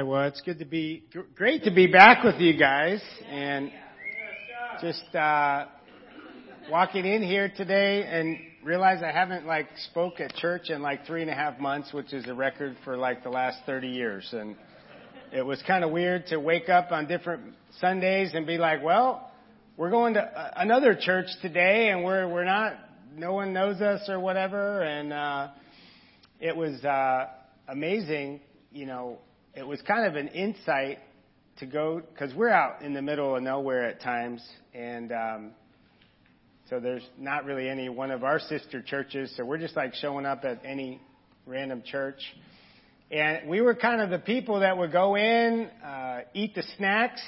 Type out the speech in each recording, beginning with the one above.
right. Well, it's good to be great to be back with you guys, and just uh, walking in here today and realize I haven't like spoke at church in like three and a half months, which is a record for like the last 30 years, and it was kind of weird to wake up on different Sundays and be like, well, we're going to another church today, and we're we're not, no one knows us or whatever, and uh, it was uh, amazing, you know it was kind of an insight to go because we're out in the middle of nowhere at times, and um, so there's not really any one of our sister churches. So we're just like showing up at any random church, and we were kind of the people that would go in, uh, eat the snacks.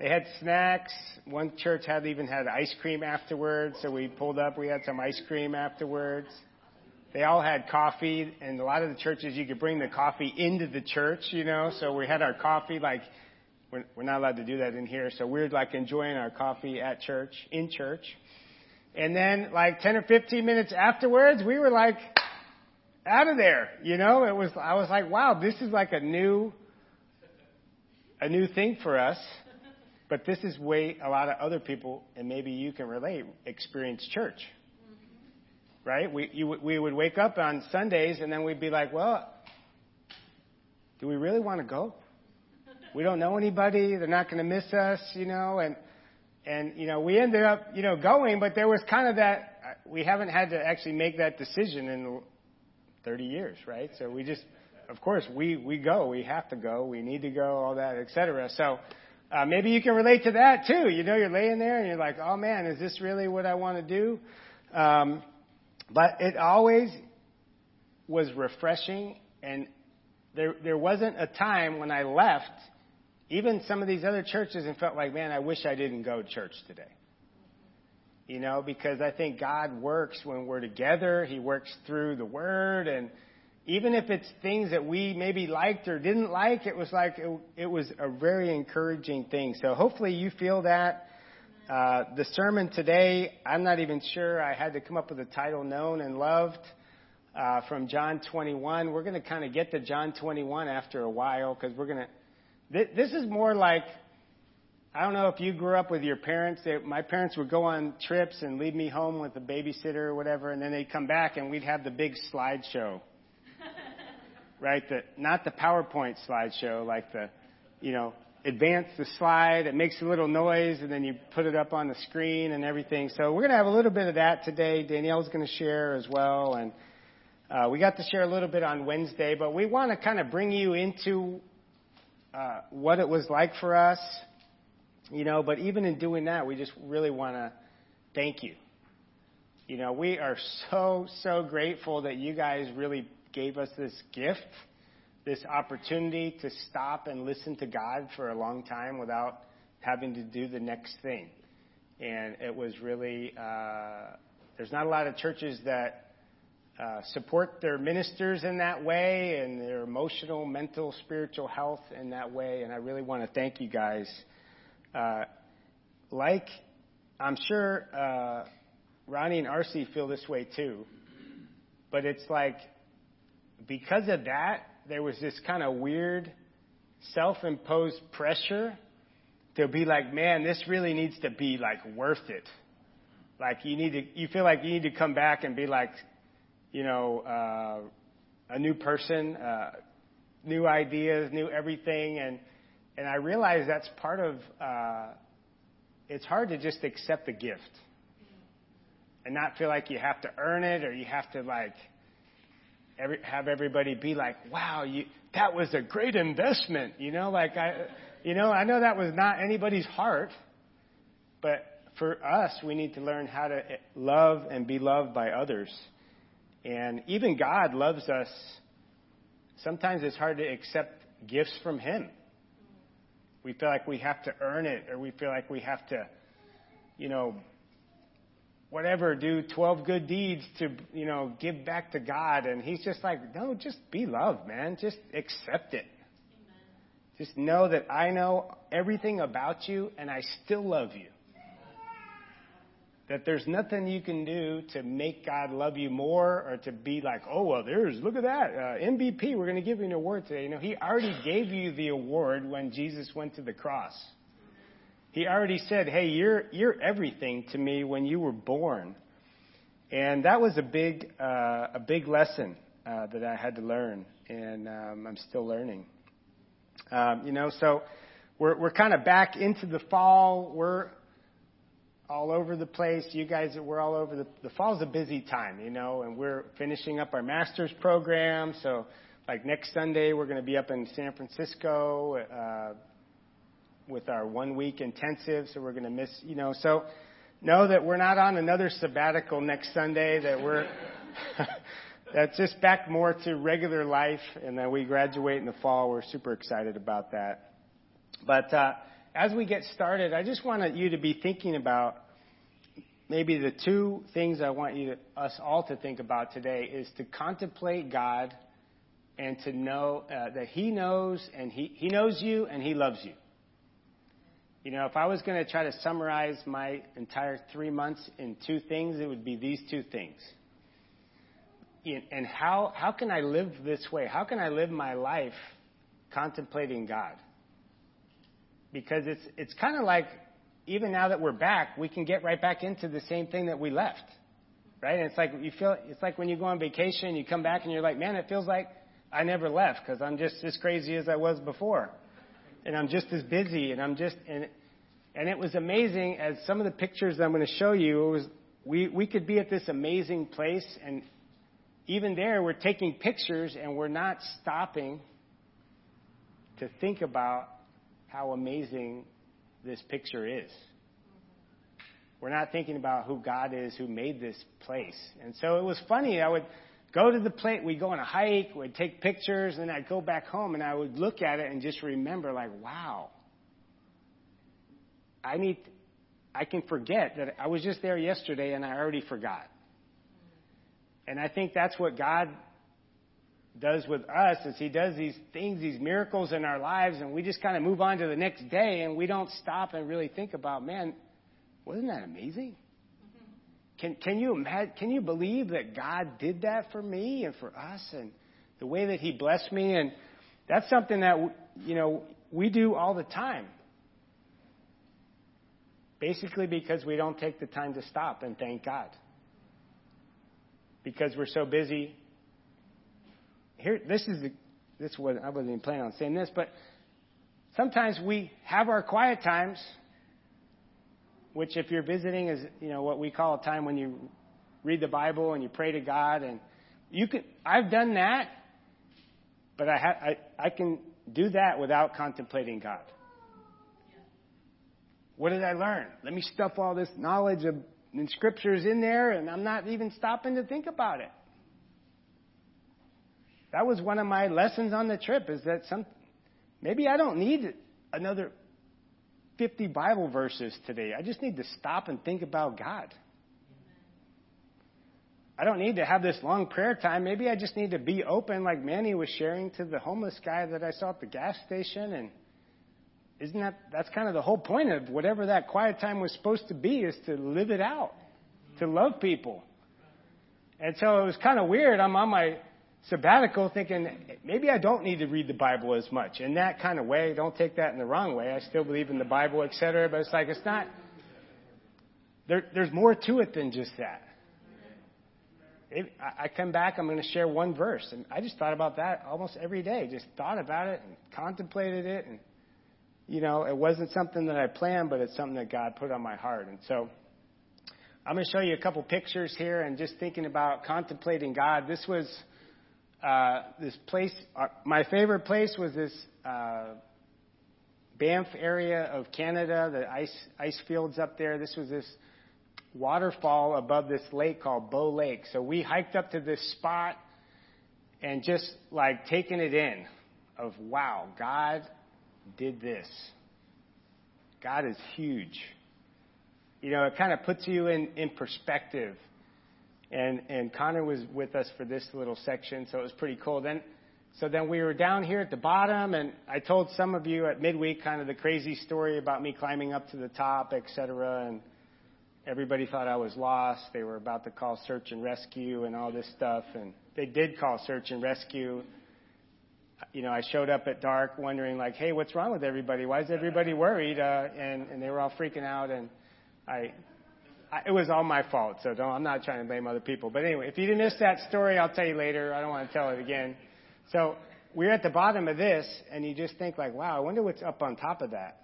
they had snacks. One church had even had ice cream afterwards, so we pulled up. We had some ice cream afterwards. They all had coffee, and a lot of the churches you could bring the coffee into the church, you know. So we had our coffee like we're, we're not allowed to do that in here, so we're like enjoying our coffee at church, in church. And then like 10 or 15 minutes afterwards, we were like out of there, you know. It was I was like, wow, this is like a new a new thing for us. But this is way a lot of other people, and maybe you can relate, experience church right? We, we would wake up on Sundays and then we'd be like, well, do we really want to go? We don't know anybody. They're not going to miss us, you know, and, and, you know, we ended up, you know, going, but there was kind of that, we haven't had to actually make that decision in 30 years, right? So we just, of course, we, we go. We have to go. We need to go, all that, et cetera. So, uh, maybe you can relate to that too. You know, you're laying there and you're like, oh man, is this really what I want to do? Um, but it always was refreshing, and there, there wasn't a time when I left, even some of these other churches, and felt like, man, I wish I didn't go to church today. You know, because I think God works when we're together. He works through the Word, and even if it's things that we maybe liked or didn't like, it was like it, it was a very encouraging thing. So hopefully you feel that. Uh, the sermon today, I'm not even sure. I had to come up with a title, Known and Loved, uh, from John 21. We're going to kind of get to John 21 after a while because we're going to. Th- this is more like. I don't know if you grew up with your parents. They, my parents would go on trips and leave me home with a babysitter or whatever, and then they'd come back and we'd have the big slideshow. right? The, not the PowerPoint slideshow, like the, you know, advance the slide. It makes a little noise, and then you put it up on the screen and everything. So we're going to have a little bit of that today. Danielle's going to share as well, and uh, we got to share a little bit on Wednesday. But we want to kind of bring you into uh, what it was like for us, you know. But even in doing that, we just really want to thank you. You know, we are so so grateful that you guys really gave us this gift this opportunity to stop and listen to God for a long time without having to do the next thing. And it was really, uh, there's not a lot of churches that uh, support their ministers in that way and their emotional, mental, spiritual health in that way. And I really want to thank you guys. Uh, like, I'm sure uh, Ronnie and RC feel this way too. But it's like, because of that, there was this kind of weird self imposed pressure to be like, man, this really needs to be like worth it. Like you need to, you feel like you need to come back and be like, you know, uh, a new person, uh, new ideas, new everything, and and I realize that's part of. Uh, it's hard to just accept a gift and not feel like you have to earn it or you have to like every, have everybody be like, wow, you, that was a great investment. You know, like I, you know, I know that was not anybody's heart, but for us, we need to learn how to eh, love and be loved by others. And even God loves us. Sometimes it's hard to accept gifts from Him. We feel like we have to earn it, or we feel like we have to, you know, whatever, do 12 good deeds to, you know, give back to God. And he's just like, no, just be loved, man. Just accept it. Amen. Just know that I know everything about you and I still love you. that there's nothing you can do to make God love you more or to be like, oh, well, there's, look at that, uh, MVP, we're going to give you an award today. You know, He already gave you the award when Jesus went to the cross. He already said, hey, you're, you're everything to me when you were born. And that was a big, uh, a big lesson uh, that I had to learn, and um, I'm still learning. Um, you know, so we're, we're kind of back into the fall. We're all over the place. You guys, we're all over the, the fall's a busy time, you know, and we're finishing up our master's program. So, like next Sunday, we're going to be up in San Francisco uh, with our one week intensive. So we're going to miss, you know, so know that we're not on another sabbatical next Sunday. That we're that's just back more to regular life, and then we graduate in the fall. We're super excited about that. But uh, as we get started, I just want you to be thinking about maybe the two things I want you to, us all to think about today is to contemplate God and to know uh, that He knows and he, he knows you and He loves you. You know, if I was going to try to summarize my entire three months in two things, it would be these two things. And how, how can I live this way? How can I live my life contemplating God? because it's it's kind of like even now that we're back, we can get right back into the same thing that we left, right? And it's like you feel it's like when you go on vacation, you come back and you're like, man, it feels like I never left because I'm just as crazy as I was before, and I'm just as busy, and I'm just and and it was amazing as some of the pictures I'm going to show you. Was we we could be at this amazing place, and even there, we're taking pictures and we're not stopping to think about how amazing this picture is. We're not thinking about who God is who made this place. And so it was funny. I would go to the place, we'd go on a hike, we'd take pictures, and I'd go back home and I would look at it and just remember, like, wow. I need, I can forget that I was just there yesterday and I already forgot. And I think that's what God does with us is he does these things, these miracles in our lives, and we just kind of move on to the next day and we don't stop and really think about, man, wasn't that amazing? Can, can you can you believe that God did that for me and for us and the way that he blessed me? And that's something that, you know, we do all the time. Basically because we don't take the time to stop and thank God. Because we're so busy here, this is the, this was I wasn't even planning on saying this, but sometimes we have our quiet times, which if you're visiting is you know what we call a time when you read the Bible and you pray to God, and you can. I've done that, but I ha- I, I can do that without contemplating God. What did I learn? Let me stuff all this knowledge of in scriptures in there, and I'm not even stopping to think about it that was one of my lessons on the trip is that some maybe I don't need another 50 Bible verses today. I just need to stop and think about God. I don't need to have this long prayer time. Maybe I just need to be open, like Manny was sharing to the homeless guy that I saw at the gas station. And isn't that that's kind of the whole point of whatever that quiet time was supposed to be is to live it out, to love people. And so it was kind of weird. I'm on my sabbatical thinking maybe I don't need to read the Bible as much in that kind of way. Don't take that in the wrong way. I still believe in the Bible, etc. But it's like it's not. There, there's more to it than just that. It, I come back, I'm going to share one verse, and I just thought about that almost every day. Just thought about it and contemplated it, and you know, it wasn't something that I planned, but it's something that God put on my heart, and so. I'm going to show you a couple pictures here and just thinking about contemplating God. This was uh, this place, uh, my favorite place was this uh, Banff area of Canada, the ice ice fields up there. This was this waterfall above this lake called Bow Lake. So we hiked up to this spot and just like taking it in of wow, God did this. God is huge. You know, it kind of puts you in, in perspective and and Connor was with us for this little section, so it was pretty cool. Then, so then we were down here at the bottom, and I told some of you at midweek kind of the crazy story about me climbing up to the top, et cetera, and everybody thought I was lost. They were about to call search and rescue and all this stuff, and they did call search and rescue. You know, I showed up at dark, wondering like, "Hey, what's wrong with everybody? Why is everybody worried?" Uh, and and they were all freaking out, and I, I it was all my fault. So don't. I'm not trying to blame other people. But anyway, if you didn't miss that story, I'll tell you later. I don't want to tell it again. So we're at the bottom of this, and you just think like, "Wow, I wonder what's up on top of that."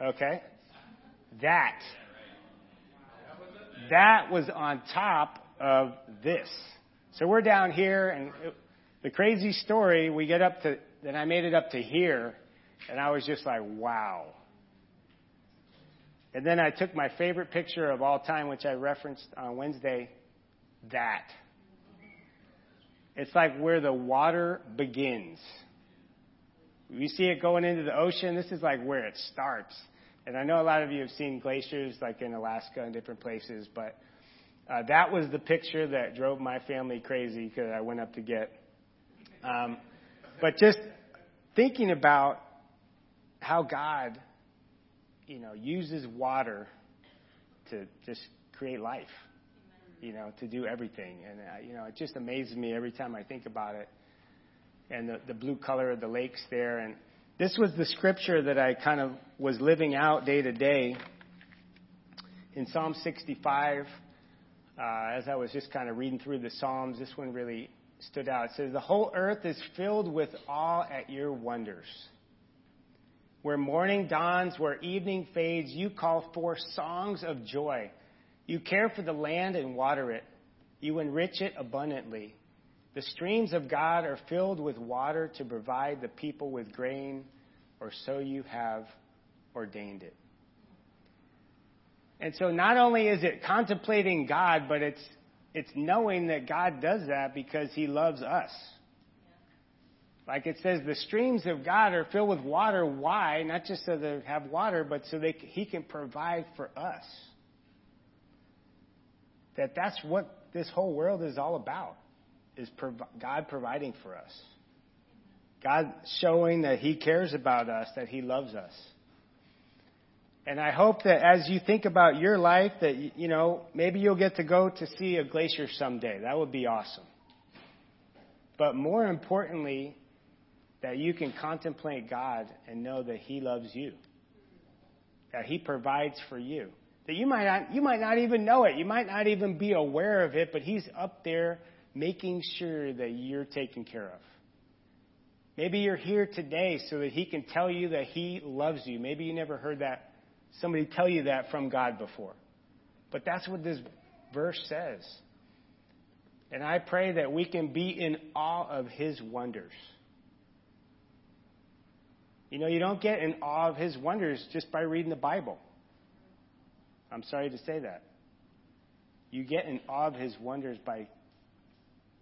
Okay, that that was on top of this. So we're down here, and it, the crazy story, we get up to, then I made it up to here, and I was just like, wow. And then I took my favorite picture of all time, which I referenced on Wednesday, that. It's like where the water begins. You see it going into the ocean. This is like where it starts. And I know a lot of you have seen glaciers like in Alaska and different places, but uh, that was the picture that drove my family crazy because I went up to get. Um, but just thinking about how God, you know, uses water to just create life, you know, to do everything. And, uh, you know, it just amazes me every time I think about it. And the, the blue color of the lakes there. And this was the scripture that I kind of was living out day to day. In Psalm 65, uh, as I was just kind of reading through the Psalms, this one really stood out. It says, The whole earth is filled with awe at your wonders. Where morning dawns, where evening fades, you call forth songs of joy. You care for the land and water it. You enrich it abundantly. The streams of God are filled with water to provide the people with grain, or so you have ordained it. And so not only is it contemplating God, but it's it's knowing that God does that because he loves us. Like it says, the streams of God are filled with water. Why? Not just so they have water, but so they, he can provide for us. That that's what this whole world is all about is prov- God providing for us. God showing that He cares about us, that He loves us. And I hope that as you think about your life, that, you know, maybe you'll get to go to see a glacier someday. That would be awesome. But more importantly, that you can contemplate God and know that He loves you. That He provides for you. That you might not, you might not even know it. You might not even be aware of it, but He's up there making sure that you're taken care of. Maybe you're here today so that He can tell you that He loves you. Maybe you never heard that somebody tell you that from God before. But that's what this verse says. And I pray that we can be in awe of His wonders. You know, you don't get in awe of His wonders just by reading the Bible. I'm sorry to say that. You get in awe of His wonders by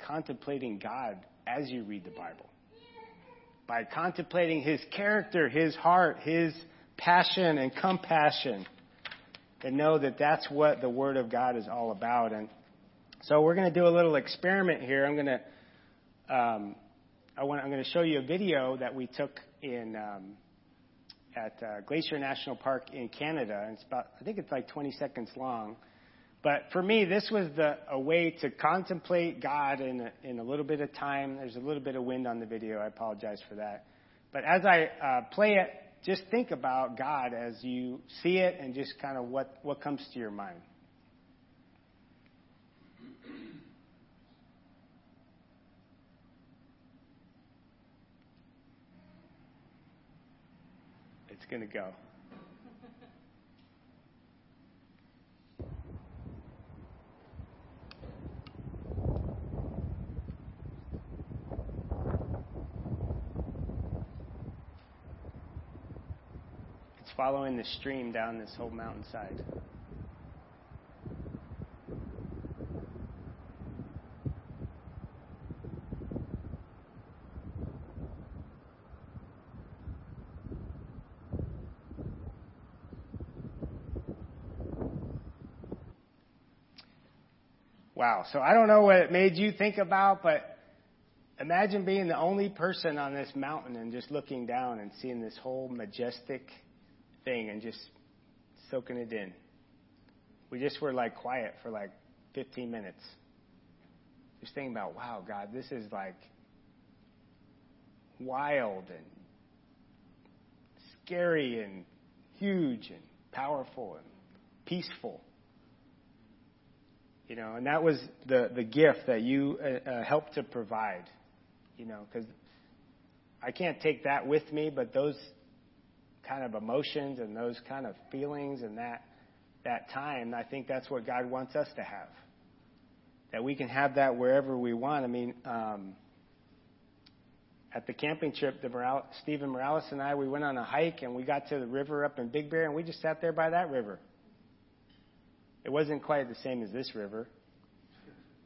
contemplating God as you read the Bible. By contemplating His character, His heart, His passion and compassion. And know that that's what the Word of God is all about. And so we're going to do a little experiment here. I'm going to, um, I want, I'm going to show you a video that we took in um, at uh, Glacier National Park in Canada. And it's about, I think it's like 20 seconds long. But for me, this was the, a way to contemplate God in a, in a little bit of time. There's a little bit of wind on the video. I apologize for that. But as I uh, play it, just think about God as you see it and just kind of what, what comes to your mind. It's going to go. Following the stream down this whole mountainside. Wow. So I don't know what it made you think about, but imagine being the only person on this mountain and just looking down and seeing this whole majestic thing and just soaking it in. we just were like quiet for like 15 minutes. Just thinking about, wow, God, this is like wild and scary and huge and powerful and peaceful. You know, and that was the, the gift that you uh, uh, helped to provide. You know, because I can't take that with me, but those kind of emotions and those kind of feelings and that that time, I think that's what God wants us to have. That we can have that wherever we want. I mean, um, at the camping trip, the Morales, Stephen Morales and I, we went on a hike and we got to the river up in Big Bear and we just sat there by that river. It wasn't quite the same as this river,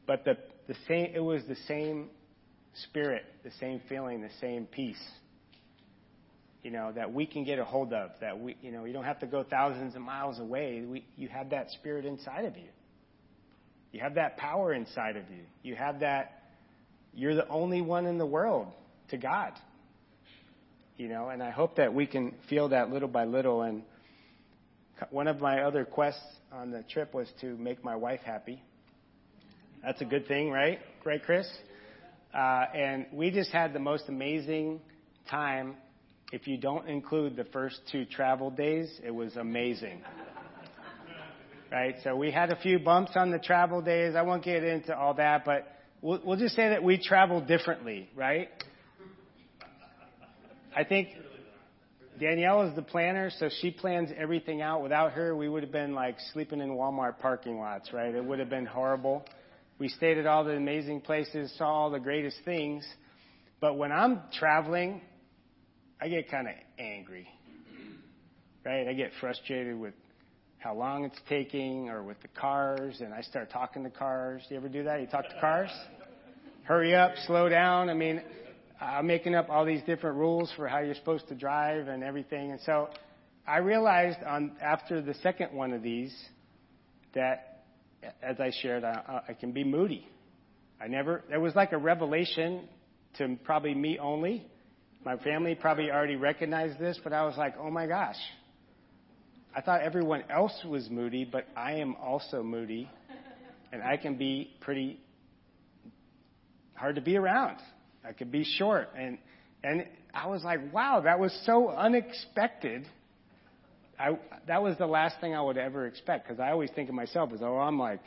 but the the same. It was the same spirit, the same feeling, the same peace. You know that we can get a hold of. That we, you know, you don't have to go thousands of miles away. We, you have that spirit inside of you. You have that power inside of you. You have that. You're the only one in the world to God. You know, and I hope that we can feel that little by little. And one of my other quests on the trip was to make my wife happy. That's a good thing, right? Right, Chris? Uh, and we just had the most amazing time. If you don't include the first two travel days, it was amazing. right? So we had a few bumps on the travel days. I won't get into all that, but we'll, we'll just say that we traveled differently, right? I think Danielle is the planner, so she plans everything out. Without her, we would have been like sleeping in Walmart parking lots, right? It would have been horrible. We stayed at all the amazing places, saw all the greatest things. But when I'm traveling, I get kind of angry, right? I get frustrated with how long it's taking or with the cars, and I start talking to cars. Do you ever do that? You talk to cars? Hurry up, slow down. I mean, I'm making up all these different rules for how you're supposed to drive and everything. And so I realized on after the second one of these that, as I shared, I, I can be moody. I never. There was like a revelation to probably me only. My family probably already recognized this, but I was like, oh my gosh. I thought everyone else was moody, but I am also moody, and I can be pretty hard to be around. I could be short. And, and I was like, wow, that was so unexpected. I, that was the last thing I would ever expect because I always think of myself as, oh, I'm like,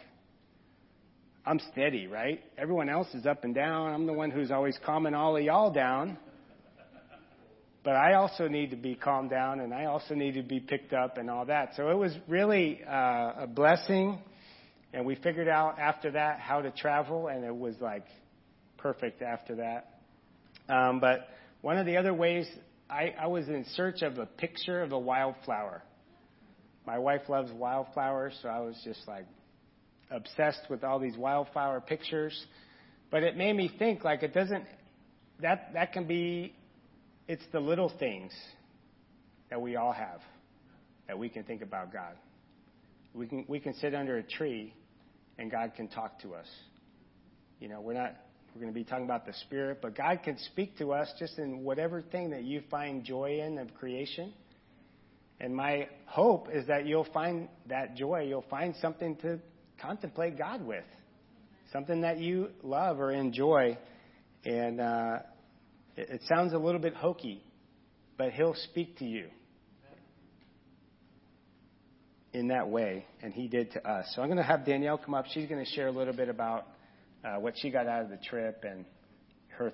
I'm steady, right? Everyone else is up and down. I'm the one who's always calming all of y'all down. But I also need to be calmed down and I also need to be picked up and all that. So it was really uh, a blessing. And we figured out after that how to travel, and it was like perfect after that. Um, but one of the other ways, I, I was in search of a picture of a wildflower. My wife loves wildflowers, so I was just like obsessed with all these wildflower pictures. But it made me think like it doesn't that that can be it's the little things that we all have that we can think about God. We can we can sit under a tree and God can talk to us. You know, we're not we're going to be talking about the Spirit, but God can speak to us just in whatever thing that you find joy in of creation. And my hope is that you'll find that joy. You'll find something to contemplate God with, something that you love or enjoy. And uh, it, it sounds a little bit hokey, but He'll speak to you in that way, and He did to us. So I'm going to have Danielle come up. She's going to share a little bit about uh, what she got out of the trip and her.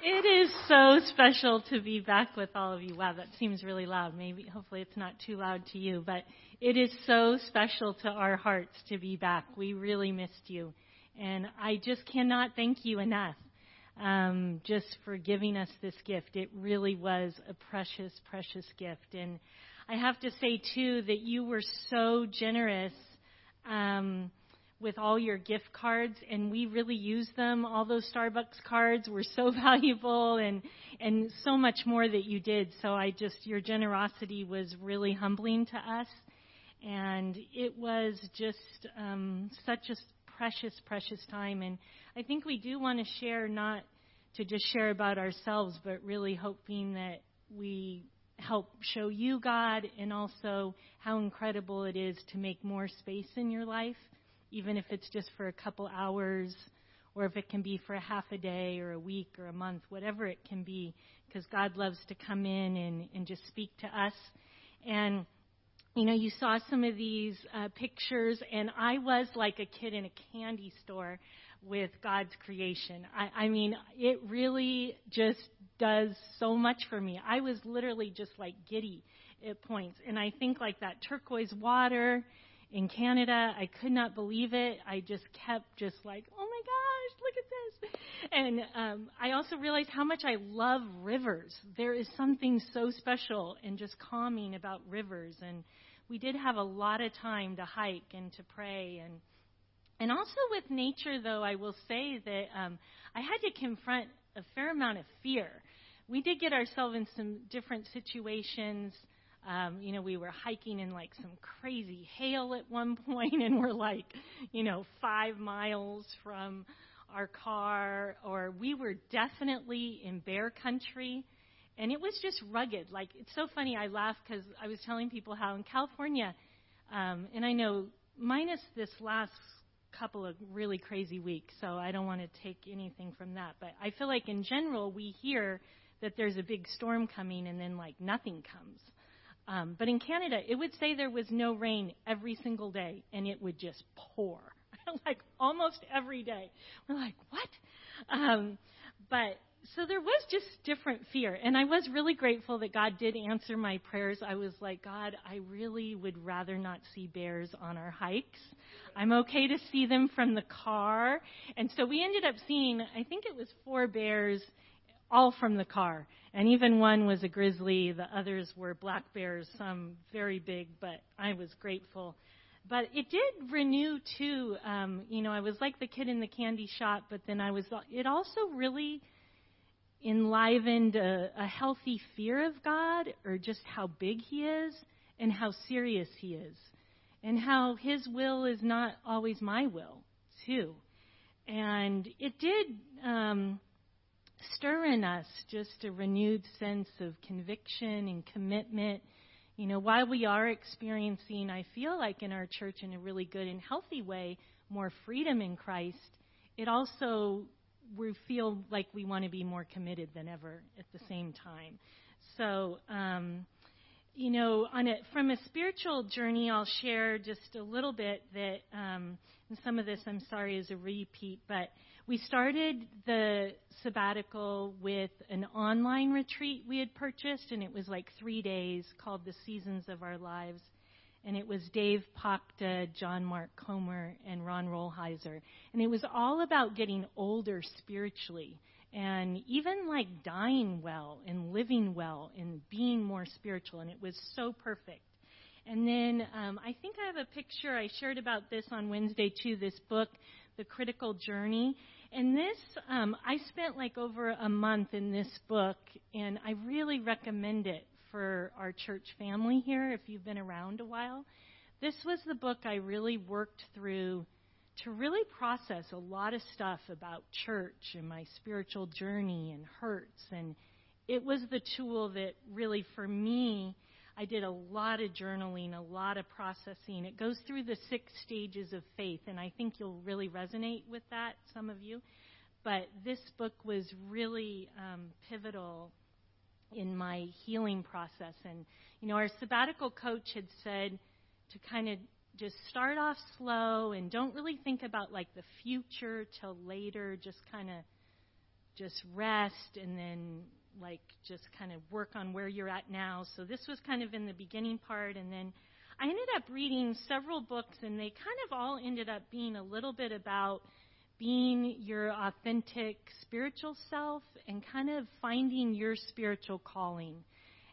It is so special to be back with all of you. Wow, that seems really loud. Maybe, hopefully, it's not too loud to you, but it is so special to our hearts to be back. We really missed you. And I just cannot thank you enough um, just for giving us this gift. It really was a precious, precious gift. And I have to say, too, that you were so generous um, with all your gift cards, and we really used them. All those Starbucks cards were so valuable, and and so much more that you did. So I just your generosity was really humbling to us, and it was just um, such a precious, precious time. And I think we do want to share not to just share about ourselves, but really hoping that we help show you God and also how incredible it is to make more space in your life, even if it's just for a couple hours or if it can be for a half a day or a week or a month, whatever it can be, because God loves to come in and, and just speak to us. And, you know, you saw some of these uh, pictures, and I was like a kid in a candy store with God's creation. I, I mean, it really just does so much for me. I was literally just like giddy at points. And I think like that turquoise water in Canada, I could not believe it. I just kept just like, oh my gosh, look at this. And um, I also realized how much I love rivers. There is something so special and just calming about rivers. And we did have a lot of time to hike and to pray and and also with nature, though, I will say that um, I had to confront a fair amount of fear. We did get ourselves in some different situations. Um, you know, we were hiking in like some crazy hail at one point, and we're like, you know, five miles from our car, or we were definitely in bear country, and it was just rugged. Like, it's so funny. I laugh because I was telling people how in California, um, and I know minus this last couple of really crazy weeks, so I don't want to take anything from that. But I feel like in general, we hear that there's a big storm coming and then like nothing comes. Um, but in Canada, it would say there was no rain every single day and it would just pour. like almost every day. We're like, what? Um, but so there was just different fear. And I was really grateful that God did answer my prayers. I was like, God, I really would rather not see bears on our hikes. I'm okay to see them from the car. And so we ended up seeing, I think it was four bears, all from the car. And even one was a grizzly. The others were black bears, some very big, but I was grateful. But it did renew too. Um, you know, I was like the kid in the candy shop, but then I was, it also really enlivened a, a healthy fear of God or just how big He is and how serious He is and how His will is not always my will, too. And it did um, stir in us just a renewed sense of conviction and commitment. You know, while we are experiencing, I feel like in our church in a really good and healthy way, more freedom in Christ, it also we feel like we want to be more committed than ever at the same time. So, um, you know, on a, from a spiritual journey, I'll share just a little bit that, um, and some of this I'm sorry is a repeat, but we started the sabbatical with an online retreat we had purchased, and it was like three days called The Seasons of Our Lives and it was Dave Pachta, John Mark Comer, and Ron Rolheiser. And it was all about getting older spiritually and even like dying well and living well and being more spiritual. And it was so perfect. And then um, I think I have a picture. I shared about this on Wednesday too. This book, The Critical Journey. And this, um, I spent like over a month in this book, and I really recommend it for our church family here, if you've been around a while. This was the book I really worked through to really process a lot of stuff about church and my spiritual journey and hurts. And it was the tool that really, for me, I did a lot of journaling, a lot of processing. It goes through the six stages of faith, and I think you'll really resonate with that, some of you. But this book was really um, pivotal in my healing process. And, you know, our sabbatical coach had said to kind of just start off slow and don't really think about like the future till later. Just kind of just rest and then like just kind of work on where you're at now. So this was kind of in the beginning part and then I ended up reading several books and they kind of all ended up being a little bit about being your authentic spiritual self and kind of finding your spiritual calling.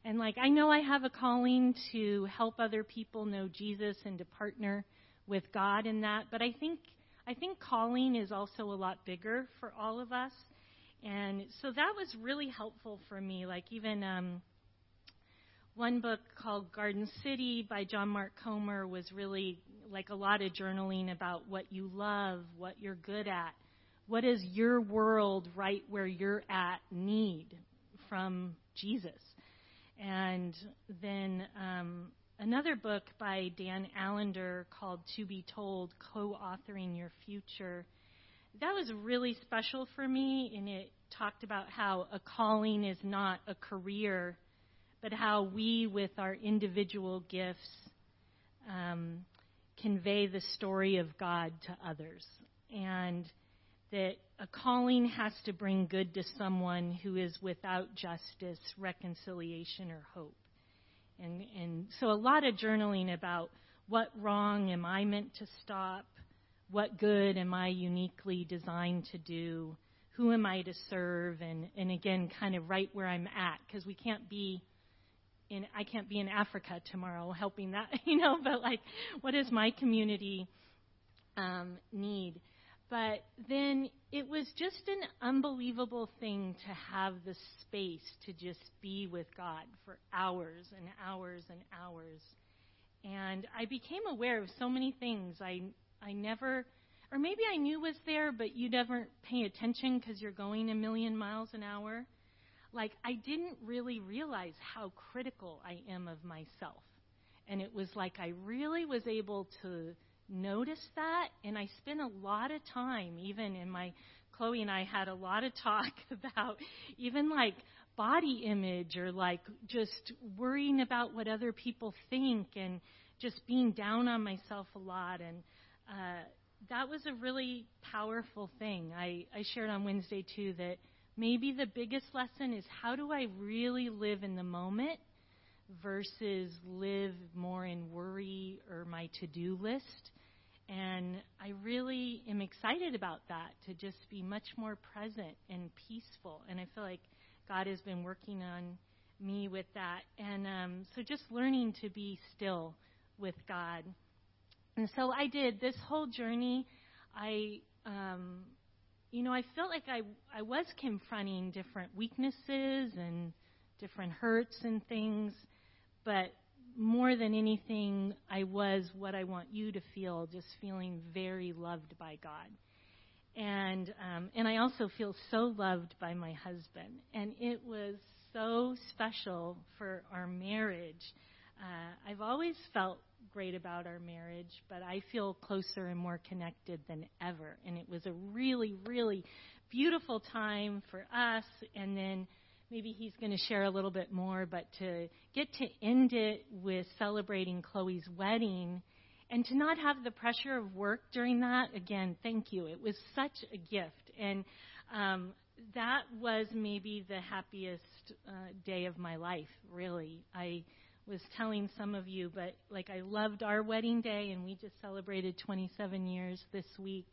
And like, I know I have a calling to help other people know Jesus and to partner with God in that, but I think, I think calling is also a lot bigger for all of us. And so that was really helpful for me. Like, even, um, one book called Garden City by John Mark Comer was really like a lot of journaling about what you love, what you're good at, what does your world right where you're at need from Jesus. And then um, another book by Dan Allender called To Be Told Co authoring Your Future. That was really special for me, and it talked about how a calling is not a career, but how we, with our individual gifts, um, convey the story of God to others. And that a calling has to bring good to someone who is without justice, reconciliation, or hope. And, and so a lot of journaling about what wrong am I meant to stop? What good am I uniquely designed to do? Who am I to serve? And, and again, kind of right where I'm at, because we can't be in, I can't be in Africa tomorrow helping that, you know, but like, what does my community um, need? But then it was just an unbelievable thing to have the space to just be with God for hours and hours and hours. And I became aware of so many things I I never or maybe I knew was there but you never pay attention cuz you're going a million miles an hour. Like I didn't really realize how critical I am of myself. And it was like I really was able to noticed that, and I spent a lot of time, even in my Chloe and I had a lot of talk about even like body image or like just worrying about what other people think and just being down on myself a lot and uh, that was a really powerful thing. I, I shared on Wednesday too that maybe the biggest lesson is how do I really live in the moment versus live more in worry or my to do list. And I really am excited about that to just be much more present and peaceful. And I feel like God has been working on me with that. And um, so just learning to be still with God. And so I did this whole journey. I, um, you know, I felt like I, I was confronting different weaknesses and different hurts and things, but more than anything, I was what I want you to feel, just feeling very loved by God. And um, and I also feel so loved by my husband, and it was so special for our marriage. Uh, I've always felt great about our marriage, but I feel closer and more connected than ever. And it was a really, really beautiful time for us. And then maybe he's going to share a little bit more, but to get to end it with celebrating Chloe's wedding and to not have the pressure of work during that, again, thank you. It was such a gift. And um, that was maybe the happiest uh, day of my life, really. I was telling some of you, but like I loved our wedding day, and we just celebrated 27 years this week.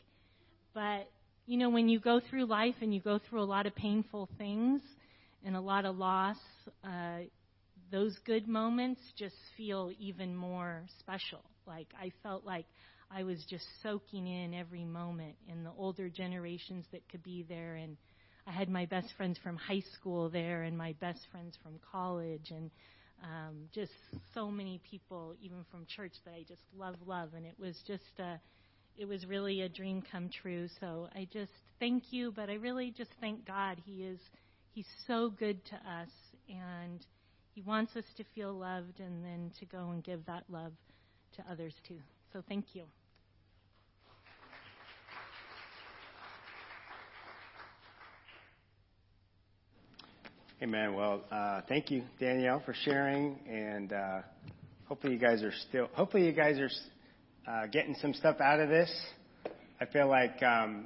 But, you know, when you go through life and you go through a lot of painful things, and a lot of loss, uh, those good moments just feel even more special. Like I felt like I was just soaking in every moment and the older generations that could be there and I had my best friends from high school there and my best friends from college and um, just so many people even from church that I just love love and it was just a it was really a dream come true so I just thank you but I really just thank God he is He's so good to us, and He wants us to feel loved and then to go and give that love to others too. So thank you. Amen. Well, uh, thank you, Danielle, for sharing, and uh, hopefully you guys are still. Hopefully you guys are uh, getting some stuff out of this. I feel like um,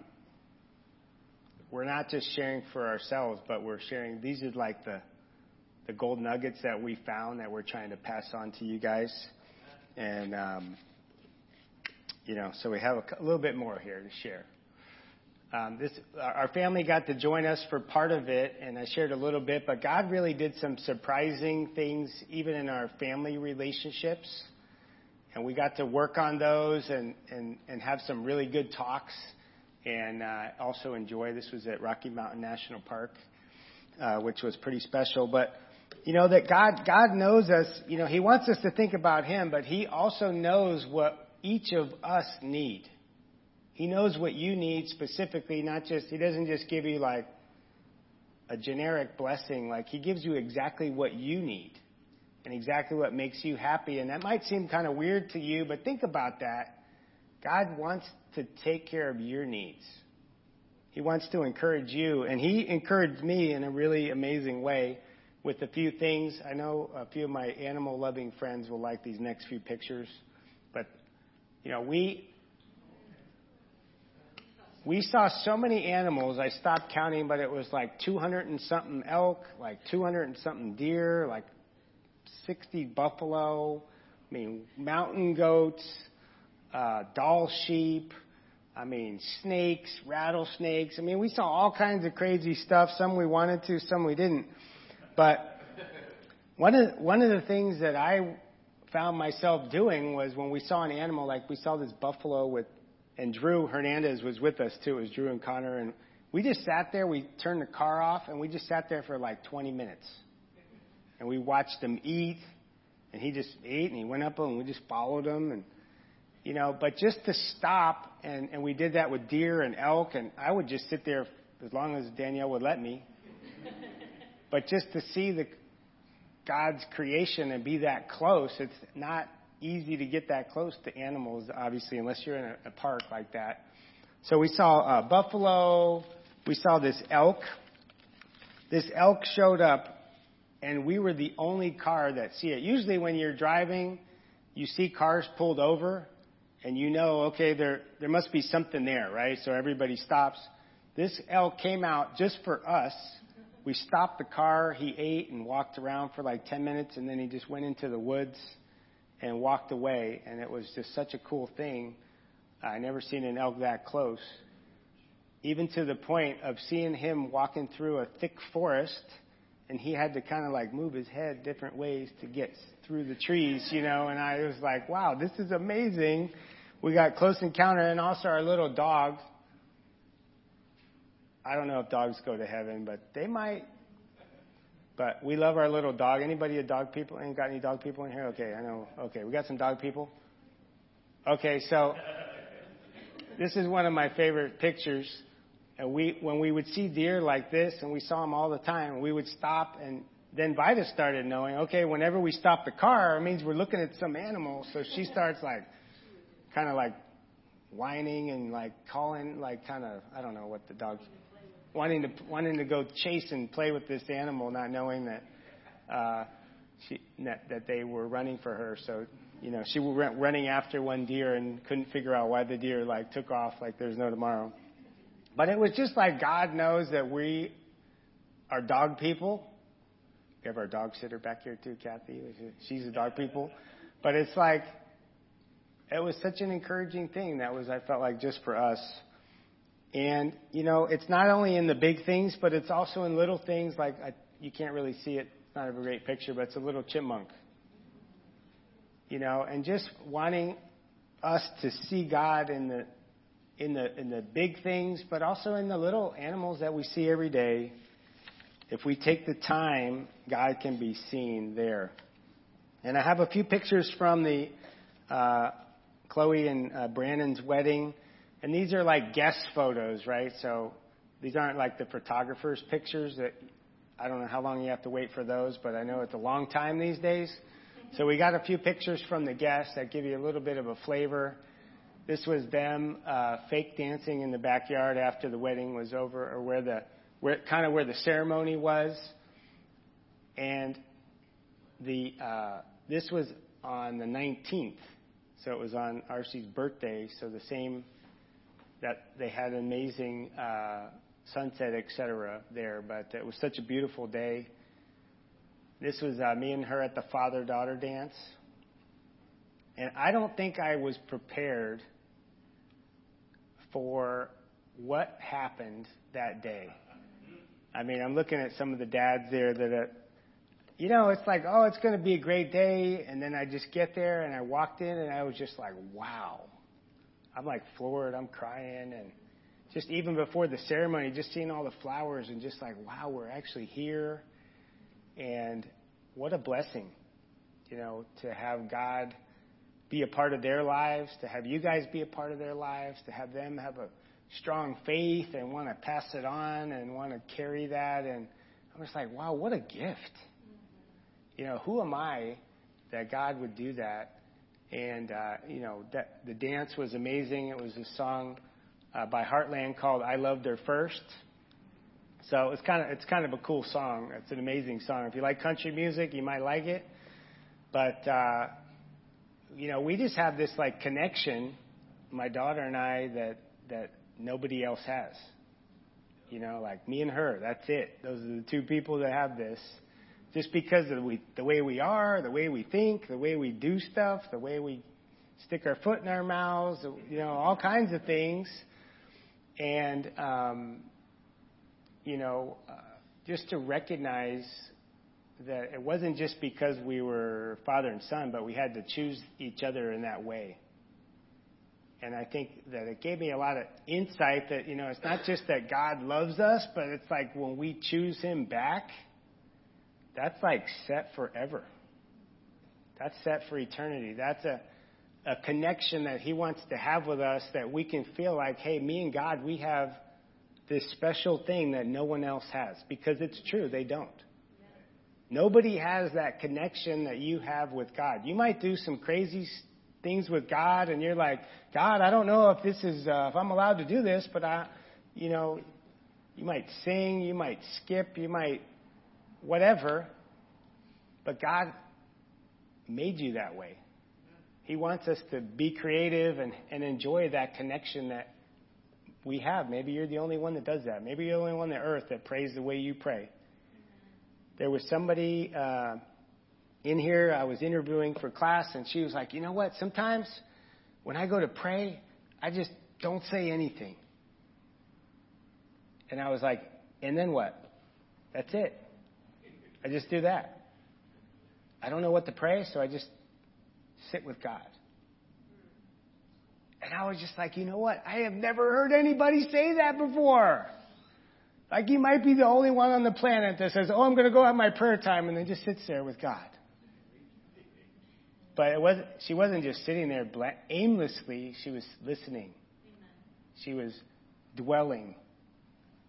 we're not just sharing for ourselves, but we're sharing. These are like the the gold nuggets that we found that we're trying to pass on to you guys, and um, you know, so we have a, a little bit more here to share. Um, this, our family got to join us for part of it, and I shared a little bit, but God really did some surprising things even in our family relationships. And we got to work on those and, and, and have some really good talks and uh, also enjoy. This was at Rocky Mountain National Park, uh, which was pretty special. But you know that God God knows us. You know He wants us to think about Him, but He also knows what each of us need. He knows what you need specifically. Not just He doesn't just give you like a generic blessing. Like He gives you exactly what you need. and exactly what makes you happy. And that might seem kind of weird to you, but think about that. God wants to take care of your needs. He wants to encourage you, and He encouraged me in a really amazing way with a few things. I know a few of my animal loving friends will like these next few pictures, but you know, we we saw so many animals, I stopped counting, but it was like 200 and something elk, like 200 and something deer, like 60 buffalo, I mean, mountain goats, uh, Dall sheep, I mean, snakes, rattlesnakes. I mean, we saw all kinds of crazy stuff. Some we wanted to, some we didn't. But one of, one of the things that I found myself doing was when we saw an animal, like we saw this buffalo with and Drew Hernandez was with us too. It was Drew and Connor, and we just sat there. We turned the car off, and we just sat there for like 20 minutes, and we watched them eat. And he just ate, and he went up, and we just followed him, and you know. But just to stop, and and we did that with deer and elk, and I would just sit there as long as Danielle would let me. but just to see the God's creation and be that close, it's not easy to get that close to animals, obviously, unless you're in a, a park like that. So we saw uh, buffalo. We saw this elk. This elk showed up, and we were the only car that see it. Usually, when you're driving, you see cars pulled over, and you know, okay, there there must be something there, right? So everybody stops. This elk came out just for us. We stopped the car. He ate and walked around for like 10 minutes, and then he just went into the woods and walked away. And it was just such a cool thing. I never seen an elk that close. Even to the point of seeing him walking through a thick forest, and he had to kind of like move his head different ways to get through the trees, you know. And I was like, wow, this is amazing. We got close encounter, and also our little dog. I don't know if dogs go to heaven, but they might. But we love our little dog. Anybody a dog people? Ain't got any dog people in here? Okay, I know. Okay, we got some dog people. Okay, so this is one of my favorite pictures. And we, when we would see deer like this, and we saw them all the time, we would stop, and then Vida started knowing, okay, whenever we stop the car, it means we're looking at some animal. So she starts like, kind of like whining and like calling, like kind of, I don't know what the dog's wanting to wanting to go chase and play with this animal, not knowing that uh, she that, that they were running for her. So you know she went running after one deer and couldn't figure out why the deer like took off like there's no tomorrow. But it was just like God knows that we are dog people. We have our dog sitter back here too, Kathy. She's a dog people. But it's like it was such an encouraging thing that was I felt like just for us and, you know, it's not only in the big things, but it's also in little things like I, you can't really see it. It's not a great picture, but it's a little chipmunk. You know, and just wanting us to see God in the in the in the big things, but also in the little animals that we see every day. If we take the time, God can be seen there. And I have a few pictures from the uh, Chloe and uh, Brandon's wedding. And these are like guest photos, right? So these aren't like the photographer's pictures that I don't know how long you have to wait for those, but I know it's a long time these days. So we got a few pictures from the guests that give you a little bit of a flavor. This was them uh, fake dancing in the backyard after the wedding was over, or where the where kind of where the ceremony was. And the uh, this was on the 19th, so it was on RC's birthday. So the same that they had an amazing uh, sunset, etc. there. But it was such a beautiful day. This was uh, me and her at the father daughter dance. And I don't think I was prepared for what happened that day. I mean, I'm looking at some of the dads there that are, you know, it's like, oh, it's going to be a great day. And then I just get there and I walked in and I was just like, wow. I'm like floored. I'm crying. And just even before the ceremony, just seeing all the flowers and just like, wow, we're actually here. And what a blessing, you know, to have God be a part of their lives, to have you guys be a part of their lives, to have them have a strong faith and want to pass it on and want to carry that. And I'm just like, wow, what a gift. you know, who am I that God would do that? And, uh, you know, that, the dance was amazing. It was a song uh, by Heartland called I Loved Her First. So it's kind of it's kind of a cool song. It's an amazing song. If you like country music, you might like it. But uh, you know, we just have this like connection, my daughter and I, that that nobody else has. You know, like me and her. That's it. Those are the two people that have this. Just because of the way we are, the way we think, the way we do stuff, the way we stick our foot in our mouths, you know, all kinds of things. And um, you know, uh, just to recognize that it wasn't just because we were father and son, but we had to choose each other in that way. And I think that it gave me a lot of insight that, you know, it's not just that God loves us, but it's like when we choose Him back, that's like set forever. That's set for eternity. That's a, a connection that He wants to have with us that we can feel like, hey, me and God, we have this special thing that no one else has. Because it's true, they don't. Nobody has that connection that you have with God. You might do some crazy things with God, and you're like, God, I don't know if this is, uh, if I'm allowed to do this, but I, you know, you might sing, you might skip, you might whatever, but God made you that way. He wants us to be creative and, and enjoy that connection that we have. Maybe you're the only one that does that. Maybe you're the only one on earth that prays the way you pray. There was somebody uh, in here I was interviewing for class, and she was like, "You know what? Sometimes when I go to pray, I just don't say anything." And I was like, "And then what? That's it. I just do that. I don't know what to pray, so I just sit with God." And I was just like, you know what? I have never heard anybody say that before. Like you might be the only one on the planet that says, "Oh, I'm going to go have my prayer time," and then just sits there with God. But it was she wasn't just sitting there aimlessly. She was listening. Amen. She was dwelling.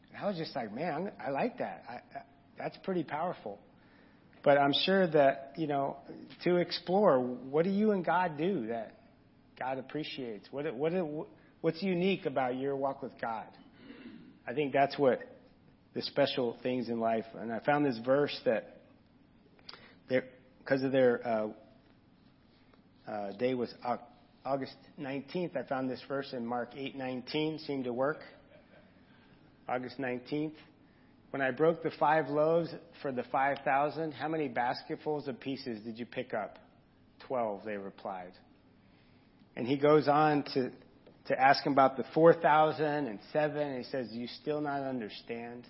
And I was just like, man, I like that. I, that's pretty powerful. But I'm sure that you know to explore what do you and God do that God appreciates? What, what, what's unique about your walk with God? I think that's what the special things in life. And I found this verse that, because of their uh, uh, day was August 19th, I found this verse in Mark 8:19 seemed to work. August 19th. When I broke the five loaves for the 5,000, how many basketfuls of pieces did you pick up? Twelve, they replied. And he goes on to, to ask him about the 4,000 and 7, and he says, Do you still not understand?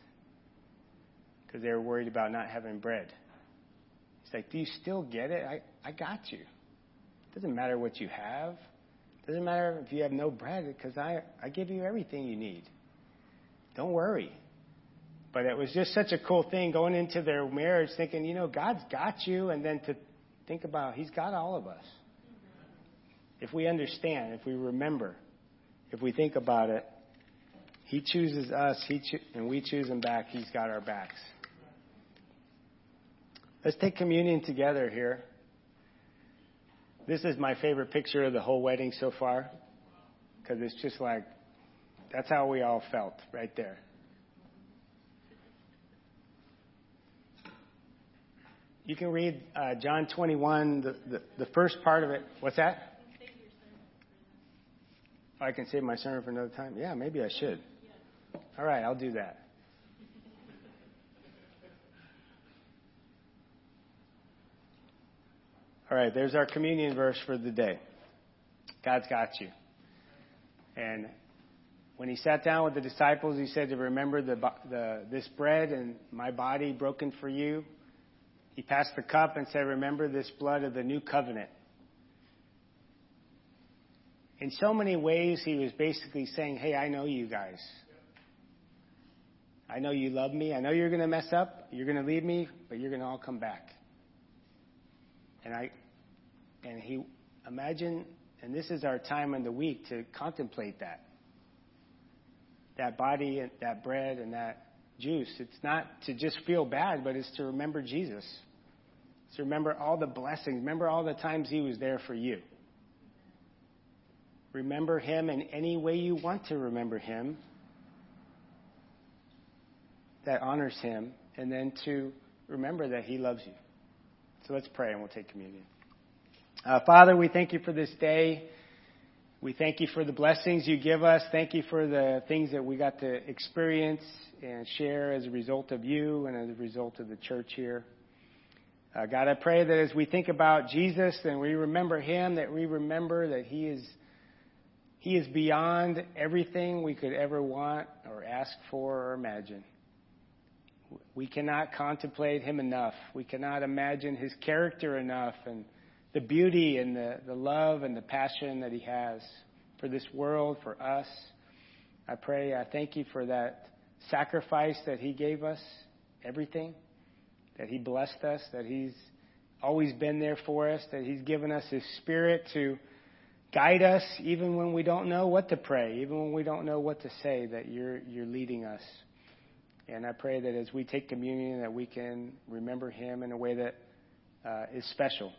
Because they were worried about not having bread. He's like, Do you still get it? I, I got you. It doesn't matter what you have. It doesn't matter if you have no bread, because I, I give you everything you need. Don't worry. But it was just such a cool thing going into their marriage thinking, you know, God's got you, and then to think about He's got all of us if we understand, if we remember, if we think about it, He chooses us, He cho- and we choose Him back. He's got our backs. Let's take communion together here. This is my favorite picture of the whole wedding so far because it's just like that's how we all felt right there. You can read uh, John 21, the, the, the first part of it. What's that? I can save my sermon for another time? Yeah, maybe I should. All right, I'll do that. All right, there's our communion verse for the day. God's got you. And when he sat down with the disciples, he said to remember the, the, this bread and my body broken for you. He passed the cup and said, Remember this blood of the new covenant in so many ways, he was basically saying, Hey, I know you guys. I know you love me. I know you're going to mess up. You're going to leave me, but you're going to all come back. And I, and he, imagine, and this is our time in the week to contemplate that. That body and that bread and that juice. It's not to just feel bad, but it's to remember Jesus. So remember all the blessings. Remember all the times He was there for you. Remember Him in any way you want to remember Him that honors Him, and then to remember that He loves you. So let's pray and we'll take communion. Uh, Father, we thank you for this day. We thank you for the blessings you give us. Thank you for the things that we got to experience and share as a result of you and as a result of the church here. Uh, God, I pray that as we think about Jesus and we remember Him, that we remember that He is He is beyond everything we could ever want or ask for or imagine. We cannot contemplate Him enough. We cannot imagine His character enough and the beauty and the, the love and the passion that He has for this world, for us. I pray, I thank you for that sacrifice that He gave us, everything, that He blessed us, that He's always been there for us, that He's given us His Spirit to guide us even when we don't know what to pray, even when we don't know what to say, that you're, you're leading us. And I pray that as we take communion, that we can remember Him in a way that uh, is special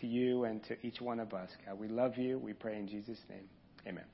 to you and to each one of us. God, we love you. We pray in Jesus' name. Amen.